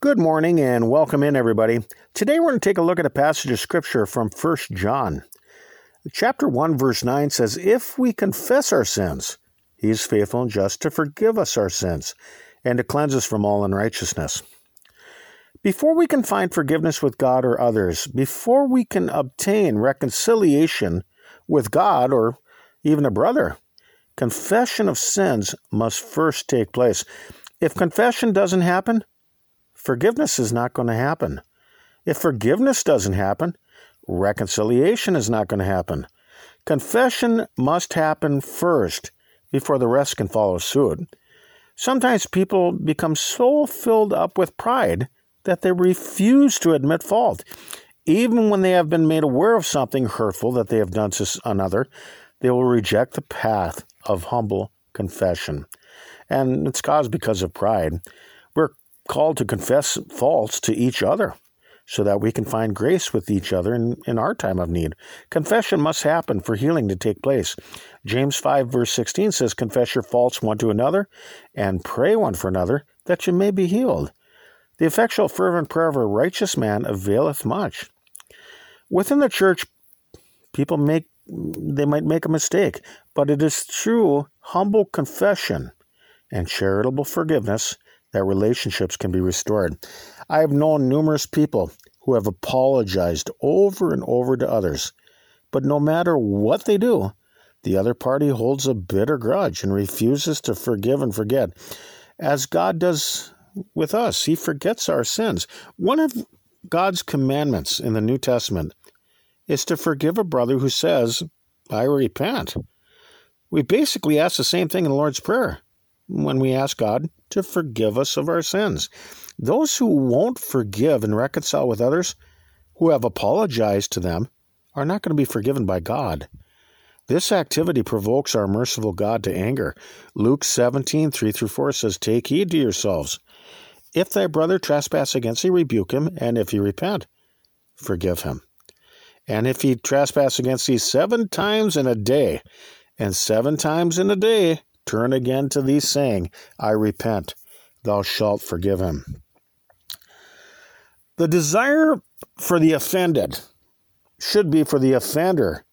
Good morning and welcome in, everybody. Today we're going to take a look at a passage of Scripture from 1 John. Chapter 1, verse 9 says, If we confess our sins, he is faithful and just to forgive us our sins and to cleanse us from all unrighteousness. Before we can find forgiveness with God or others, before we can obtain reconciliation with God or even a brother, confession of sins must first take place. If confession doesn't happen, forgiveness is not going to happen. If forgiveness doesn't happen, reconciliation is not going to happen. Confession must happen first before the rest can follow suit. Sometimes people become so filled up with pride that they refuse to admit fault. Even when they have been made aware of something hurtful that they have done to another, they will reject the path of humble confession. And it's caused because of pride. Called to confess faults to each other so that we can find grace with each other in, in our time of need. Confession must happen for healing to take place. James 5, verse 16 says, Confess your faults one to another and pray one for another that you may be healed. The effectual, fervent prayer of a righteous man availeth much. Within the church, people make they might make a mistake, but it is through humble confession and charitable forgiveness that relationships can be restored. I have known numerous people who have apologized over and over to others, but no matter what they do, the other party holds a bitter grudge and refuses to forgive and forget. As God does with us, He forgets our sins. One of God's commandments in the New Testament is to forgive a brother who says, I repent. We basically ask the same thing in the Lord's Prayer when we ask God to forgive us of our sins. Those who won't forgive and reconcile with others who have apologized to them are not going to be forgiven by God. This activity provokes our merciful God to anger. Luke 17, 3 through 4 says, Take heed to yourselves. If thy brother trespass against thee, rebuke him, and if he repent, forgive him. And if he trespass against thee seven times in a day, and seven times in a day turn again to thee, saying, I repent, thou shalt forgive him. The desire for the offended should be for the offender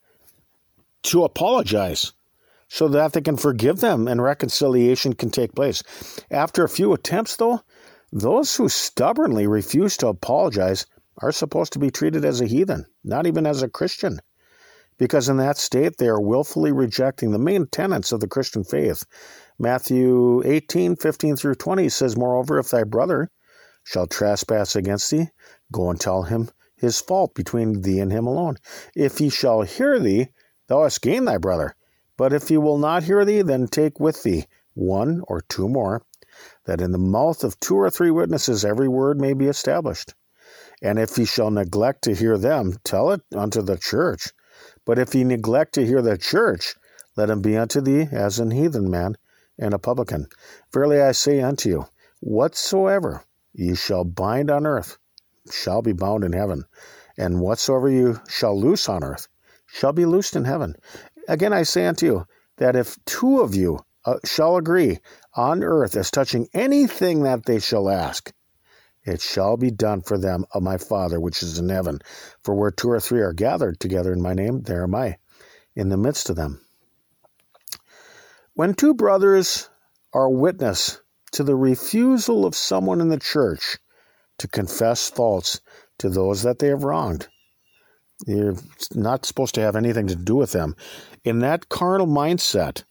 to apologize so that they can forgive them and reconciliation can take place. After a few attempts, though, those who stubbornly refuse to apologize are supposed to be treated as a heathen, not even as a Christian because in that state they are willfully rejecting the main tenets of the Christian faith. Matthew 18, 15 through 20 says, Moreover, if thy brother shall trespass against thee, go and tell him his fault between thee and him alone. If he shall hear thee, thou hast gained thy brother. But if he will not hear thee, then take with thee one or two more, that in the mouth of two or three witnesses every word may be established. And if he shall neglect to hear them, tell it unto the church. But if he neglect to hear the church, let him be unto thee as an heathen man and a publican. Verily I say unto you, whatsoever ye shall bind on earth shall be bound in heaven, and whatsoever you shall loose on earth shall be loosed in heaven. Again I say unto you, that if two of you uh, shall agree on earth as touching anything that they shall ask, it shall be done for them of my Father which is in heaven. For where two or three are gathered together in my name, there am I in the midst of them. When two brothers are witness to the refusal of someone in the church to confess faults to those that they have wronged, you're not supposed to have anything to do with them. In that carnal mindset,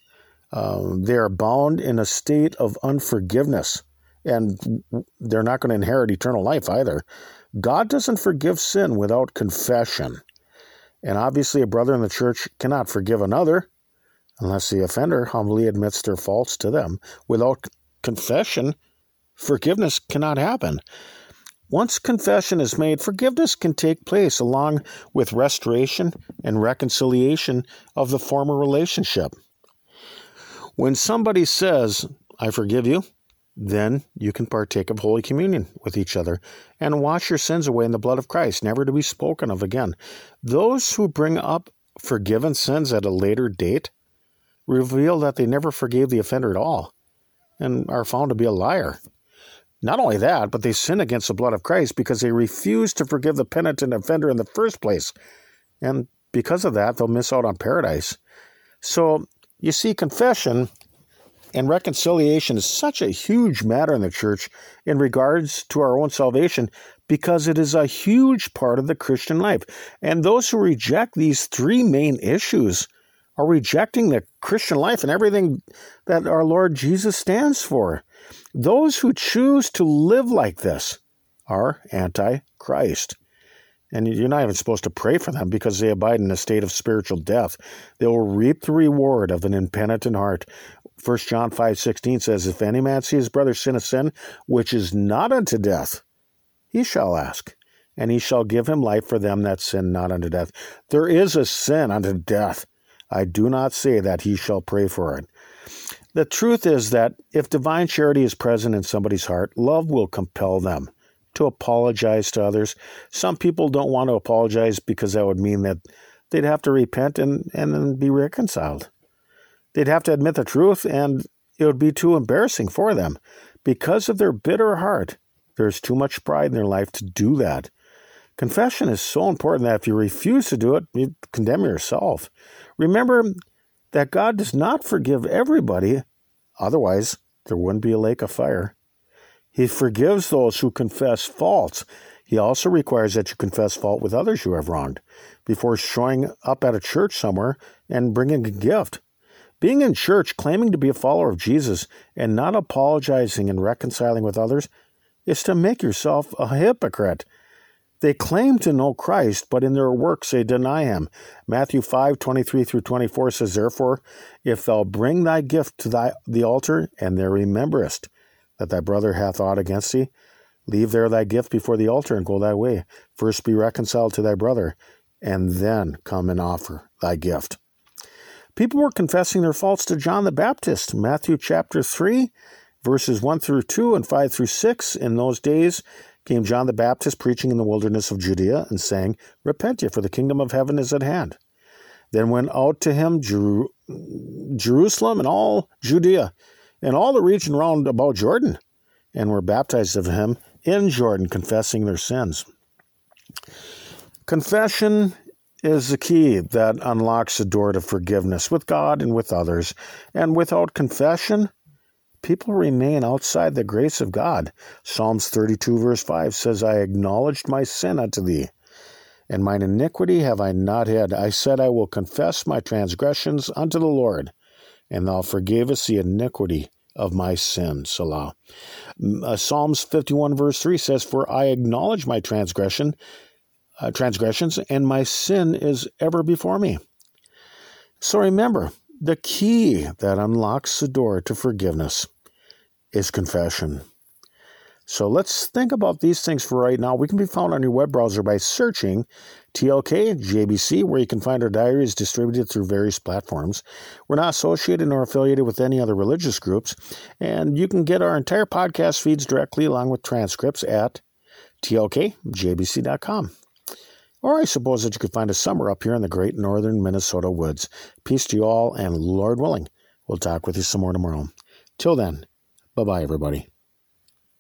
uh, they are bound in a state of unforgiveness and they're not going to inherit eternal life either. God doesn't forgive sin without confession. And obviously, a brother in the church cannot forgive another unless the offender humbly admits their faults to them. Without confession, forgiveness cannot happen. Once confession is made, forgiveness can take place along with restoration and reconciliation of the former relationship. When somebody says, I forgive you, then you can partake of Holy Communion with each other and wash your sins away in the blood of Christ, never to be spoken of again. Those who bring up forgiven sins at a later date reveal that they never forgave the offender at all and are found to be a liar. Not only that, but they sin against the blood of Christ because they refuse to forgive the penitent offender in the first place. And because of that, they'll miss out on paradise. So, you see, confession and reconciliation is such a huge matter in the church in regards to our own salvation because it is a huge part of the Christian life. And those who reject these three main issues are rejecting the Christian life and everything that our Lord Jesus stands for. Those who choose to live like this are anti Christ. And you're not even supposed to pray for them because they abide in a state of spiritual death. They will reap the reward of an impenitent heart. 1 John 5 16 says, If any man see his brother sin a sin which is not unto death, he shall ask, and he shall give him life for them that sin not unto death. There is a sin unto death. I do not say that he shall pray for it. The truth is that if divine charity is present in somebody's heart, love will compel them to apologize to others. Some people don't want to apologize because that would mean that they'd have to repent and, and then be reconciled. They'd have to admit the truth, and it would be too embarrassing for them. Because of their bitter heart, there's too much pride in their life to do that. Confession is so important that if you refuse to do it, you condemn yourself. Remember that God does not forgive everybody, otherwise, there wouldn't be a lake of fire. He forgives those who confess faults. He also requires that you confess fault with others you have wronged before showing up at a church somewhere and bringing a gift. Being in church, claiming to be a follower of Jesus, and not apologizing and reconciling with others is to make yourself a hypocrite. They claim to know Christ, but in their works they deny him. Matthew 5, 23 through 24 says, Therefore, if thou bring thy gift to thy, the altar, and there rememberest that thy brother hath aught against thee, leave there thy gift before the altar and go thy way. First be reconciled to thy brother, and then come and offer thy gift. People were confessing their faults to John the Baptist. Matthew chapter 3, verses 1 through 2 and 5 through 6. In those days came John the Baptist preaching in the wilderness of Judea and saying, Repent ye, for the kingdom of heaven is at hand. Then went out to him Jer- Jerusalem and all Judea and all the region round about Jordan, and were baptized of him in Jordan, confessing their sins. Confession is the key that unlocks the door to forgiveness with God and with others. And without confession, people remain outside the grace of God. Psalms 32, verse 5 says, I acknowledged my sin unto thee, and mine iniquity have I not hid. I said, I will confess my transgressions unto the Lord, and thou forgavest the iniquity of my sin. Selah. Uh, Psalms 51, verse 3 says, For I acknowledge my transgression, uh, transgressions, and my sin is ever before me. So remember, the key that unlocks the door to forgiveness is confession. So let's think about these things for right now. We can be found on your web browser by searching TLK JBC, where you can find our diaries distributed through various platforms. We're not associated nor affiliated with any other religious groups, and you can get our entire podcast feeds directly along with transcripts at tlkjbc.com. Or I suppose that you could find us somewhere up here in the great northern Minnesota woods. Peace to you all, and Lord willing, we'll talk with you some more tomorrow. Till then, Bye bye, everybody.